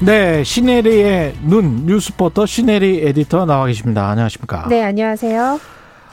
네, 시네리의 눈 뉴스포터 시네리 에디터 나와 계십니다. 안녕하십니까? 네, 안녕하세요.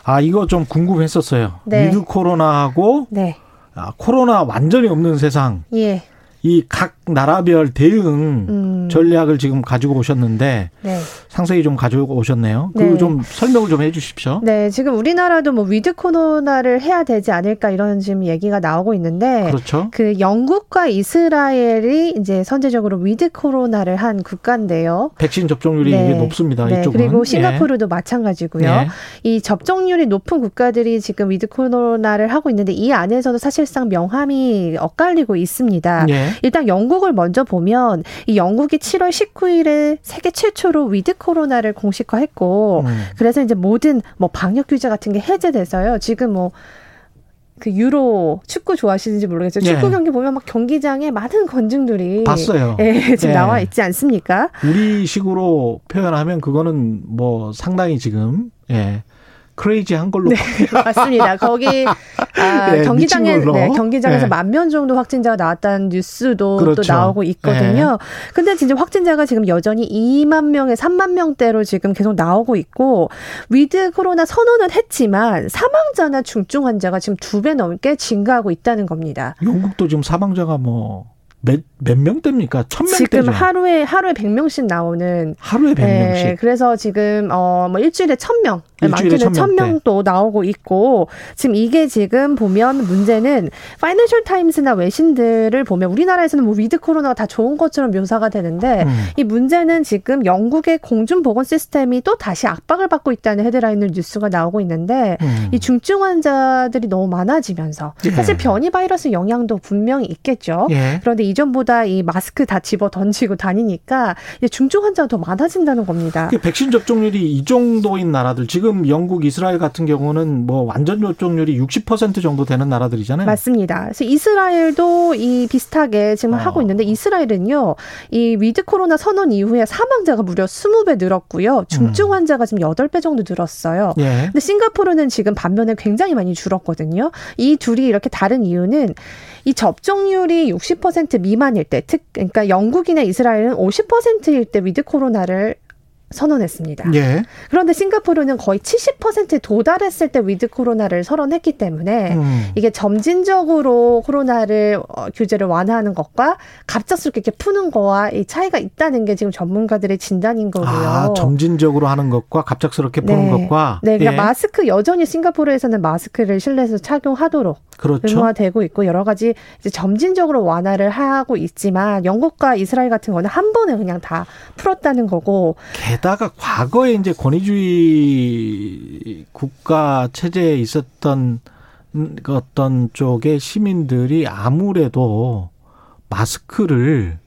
아 이거 좀 궁금했었어요. 네. with 코로나하고 네. 아, 코로나 완전히 없는 세상. 예. 이각 나라별 대응 음. 전략을 지금 가지고 오셨는데 네. 상세히 좀 가지고 오셨네요. 네. 그거 좀 설명을 좀 해주십시오. 네, 지금 우리나라도 뭐 with 코로나를 해야 되지 않을까 이런 지금 얘기가 나오고 있는데 그렇죠. 그 영국과 이스라엘이 이제 선제적으로 with 코로나를 한 국가인데요. 백신 접종률이 네. 이게 높습니다. 네, 이쪽은. 그리고 예. 싱가포르도 마찬가지고요. 예. 이 접종률이 높은 국가들이 지금 with 코로나를 하고 있는데 이 안에서도 사실상 명암이 엇갈리고 있습니다. 예. 일단 영국 을 먼저 보면 이 영국이 7월 19일에 세계 최초로 with 코로나를 공식화했고 음. 그래서 이제 모든 뭐 방역 규제 같은 게 해제돼서요. 지금 뭐그 유로 축구 좋아하시는지 모르겠어요. 예. 축구 경기 보면 막 경기장에 많은 관중들이 봤어요. 예, 지금 예. 나와 있지 않습니까? 우리식으로 표현하면 그거는 뭐 상당히 지금 예 crazy한 걸로 네, 맞습니다. 거기 아, 예, 경기장에. 네, 경기장에서 예. 만명 정도 확진자가 나왔다는 뉴스도 그렇죠. 또 나오고 있거든요. 근데 진짜 확진자가 지금 여전히 2만 명에 3만 명대로 지금 계속 나오고 있고 with 코로나 선언은 했지만 사망자나 중증 환자가 지금 두 배 넘게 증가하고 있다는 겁니다. 영국도 지금 사망자가 뭐 몇몇 명대입니까? 천 지금 명대죠. 하루에 하루에 100명씩 나오는 하루에 백 네, 명씩. 그래서 지금 어 뭐 일주일에 천 명, 일주일에 많게는 1000천 명대. 명도 나오고 있고 지금 이게 지금 보면 문제는 파이낸셜 타임스나 외신들을 보면 우리나라에서는 뭐 with 코로나가 다 좋은 것처럼 묘사가 되는데 음. 이 문제는 지금 영국의 공중 보건 시스템이 또 다시 압박을 받고 있다는 헤드라인을 뉴스가 나오고 있는데 음. 이 중증 환자들이 너무 많아지면서 예. 사실 변이 바이러스 영향도 분명히 있겠죠. 예. 그런데 이전보다 이 마스크 다 집어 던지고 다니니까 중증 환자가 더 많아진다는 겁니다. 그 백신 접종률이 이 정도인 나라들 지금 영국, 이스라엘 같은 경우는 뭐 완전 접종률이 60% 정도 되는 나라들이잖아요. 맞습니다. 그래서 이스라엘도 이 비슷하게 지금 어. 하고 있는데 이스라엘은요, 이 with 코로나 선언 이후에 사망자가 무려 20배 늘었고요. 중증 환자가 지금 8배 정도 늘었어요. 예. 근데 싱가포르는 지금 반면에 굉장히 많이 줄었거든요. 이 둘이 이렇게 다른 이유는 이 접종률이 60% 미만 일 때, 특, 그러니까 영국이나 이스라엘은 50%일 때 with 코로나를 선언했습니다. 예. 그런데 싱가포르는 거의 70%에 도달했을 때 with 코로나를 선언했기 때문에 음. 이게 점진적으로 코로나를 어, 규제를 완화하는 것과 갑작스럽게 이렇게 푸는 거와 이 차이가 있다는 게 지금 전문가들의 진단인 거고요. 아, 점진적으로 하는 것과 갑작스럽게 푸는 네. 것과 네, 그러니까 예. 마스크 여전히 싱가포르에서는 마스크를 실내에서 착용하도록 그렇죠. 의무화되고 있고 여러 가지 이제 점진적으로 완화를 하고 있지만 영국과 이스라엘 같은 거는 한 번에 그냥 다 풀었다는 거고 게다가 과거에 이제 권위주의 국가 체제에 있었던 그 어떤 쪽의 시민들이 아무래도 마스크를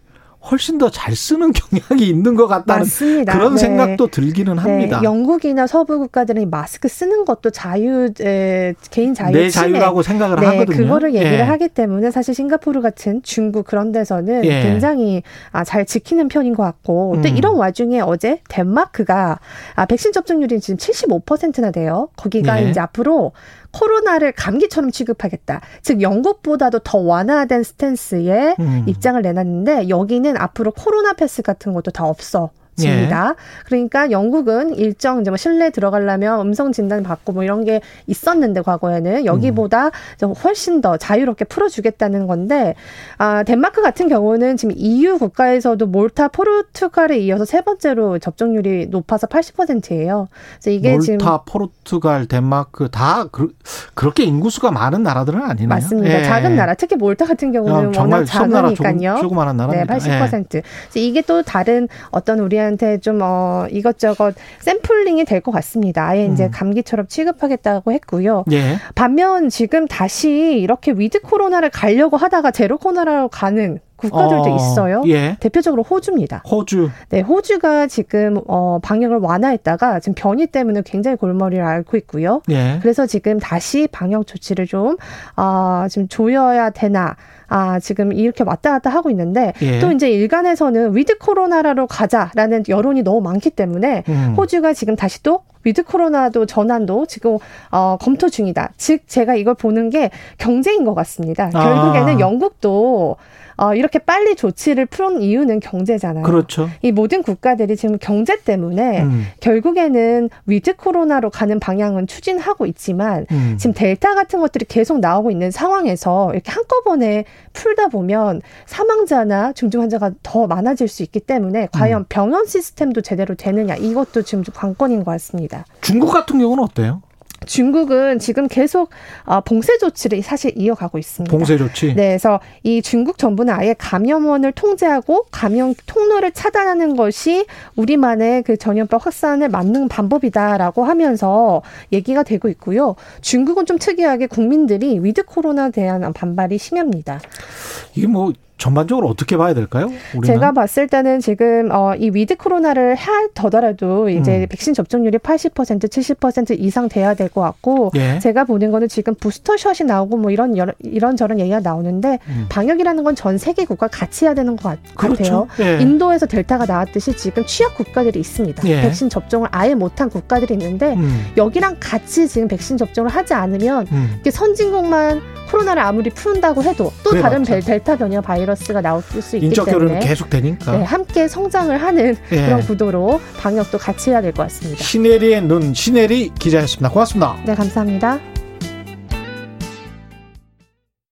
훨씬 더 잘 쓰는 경향이 있는 것 같다는 맞습니다. 그런 네. 생각도 들기는 합니다. 네, 영국이나 서부 국가들은 이 마스크 쓰는 것도 자유 에, 개인 자유 내 침해. 자유라고 생각을 네, 하거든요. 그거를 얘기를 예. 하기 때문에 사실 싱가포르 같은 중국 그런 데서는 예. 굉장히 아, 잘 지키는 편인 것 같고 또 음. 이런 와중에 어제 덴마크가 아, 백신 접종률이 지금 75%나 돼요. 거기가 예. 이제 앞으로 코로나를 감기처럼 취급하겠다. 즉 영국보다도 더 완화된 스탠스의 음. 입장을 내놨는데 여기는 앞으로 코로나 패스 같은 것도 다 없어. 집니다. 그러니까 영국은 일정 이제 뭐 실내 들어가려면 음성 진단 받고 뭐 이런 게 있었는데 과거에는 여기보다 좀 훨씬 더 자유롭게 풀어주겠다는 건데 아 덴마크 같은 경우는 지금 EU 국가에서도 몰타, 포르투갈에 이어서 세 번째로 접종률이 높아서 80%예요. 그래서 이게 몰타, 지금 포르투갈, 덴마크 다 그, 렇게 인구수가 많은 나라들은 아니네요. 맞습니다. 예. 작은 나라, 특히 몰타 같은 경우는 어, 워낙 정말 섬나라 조금, 작으니까요. 조그마한 네, 나라입니다. 80%. 그래서 이게 또 다른 어떤 우리 한테 좀, 어, 이것저것 샘플링이 될 것 같습니다. 아예 이제 음. 감기처럼 취급하겠다고 했고요. 예. 예. 반면 지금 다시 이렇게 with 코로나를 가려고 하다가 제로 코로나로 가는 국가들도 어, 있어요. 예. 대표적으로 호주입니다. 호주. 네, 호주가 지금 어 방역을 완화했다가 지금 변이 때문에 굉장히 골머리를 앓고 있고요. 예. 그래서 지금 다시 방역 조치를 좀, 아, 지금 조여야 되나. 아, 지금 이렇게 왔다 갔다 하고 있는데, 예. 또 이제 일각에서는 위드 코로나로 가자라는 여론이 너무 많기 때문에, 음. 호주가 지금 다시 또 위드 코로나도 전환도 지금 어, 검토 중이다. 즉 제가 이걸 보는 게 경제인 것 같습니다. 아. 결국에는 영국도 어, 이렇게 빨리 조치를 푸는 이유는 경제잖아요. 그렇죠. 이 모든 국가들이 지금 경제 때문에 음. 결국에는 위드 코로나로 가는 방향은 추진하고 있지만 음. 지금 델타 같은 것들이 계속 나오고 있는 상황에서 이렇게 한꺼번에 풀다 보면 사망자나 중증 환자가 더 많아질 수 있기 때문에 음. 과연 병원 시스템도 제대로 되느냐 이것도 지금 좀 관건인 것 같습니다. 중국 같은 경우는 어때요? 중국은 지금 계속 어, 봉쇄 조치를 사실 이어가고 있습니다. 봉쇄 조치. 네, 그래서 이 중국 정부는 아예 감염원을 통제하고 감염 통로를 차단하는 것이 우리만의 그 전염병 확산을 막는 방법이다라고 하면서 얘기가 되고 있고요. 중국은 좀 특이하게 국민들이 위드 코로나에 대한 반발이 심합니다. 이게 뭐 전반적으로 어떻게 봐야 될까요? 우리는? 제가 봤을 때는 지금 어, 이 위드 코로나를 하더라도 이제 음. 백신 접종률이 80% 70% 이상 돼야 될 것 같고 예. 제가 보는 거는 지금 부스터샷이 나오고 뭐 이런 여러, 이런 저런 얘기가 나오는데 음. 방역이라는 건 전 세계 국가 같이 해야 되는 것 같, 그렇죠. 아요 예. 인도에서 델타가 나왔듯이 지금 취약 국가들이 있습니다. 예. 백신 접종을 아예 못한 국가들이 있는데 음. 여기랑 같이 지금 백신 접종을 하지 않으면 음. 선진국만 코로나를 아무리 푼다고 해도 또 그래 다른 맞죠. 벨- 델타 변이 바이러스 가 나올 수 있기 인적 교류는 때문에 계속 되니까. 네, 함께 성장을 하는 예. 그런 구도로 방역도 같이 해야 될 것 같습니다. 시네리의 눈 시네리 기자였습니다. 고맙습니다. 네, 감사합니다.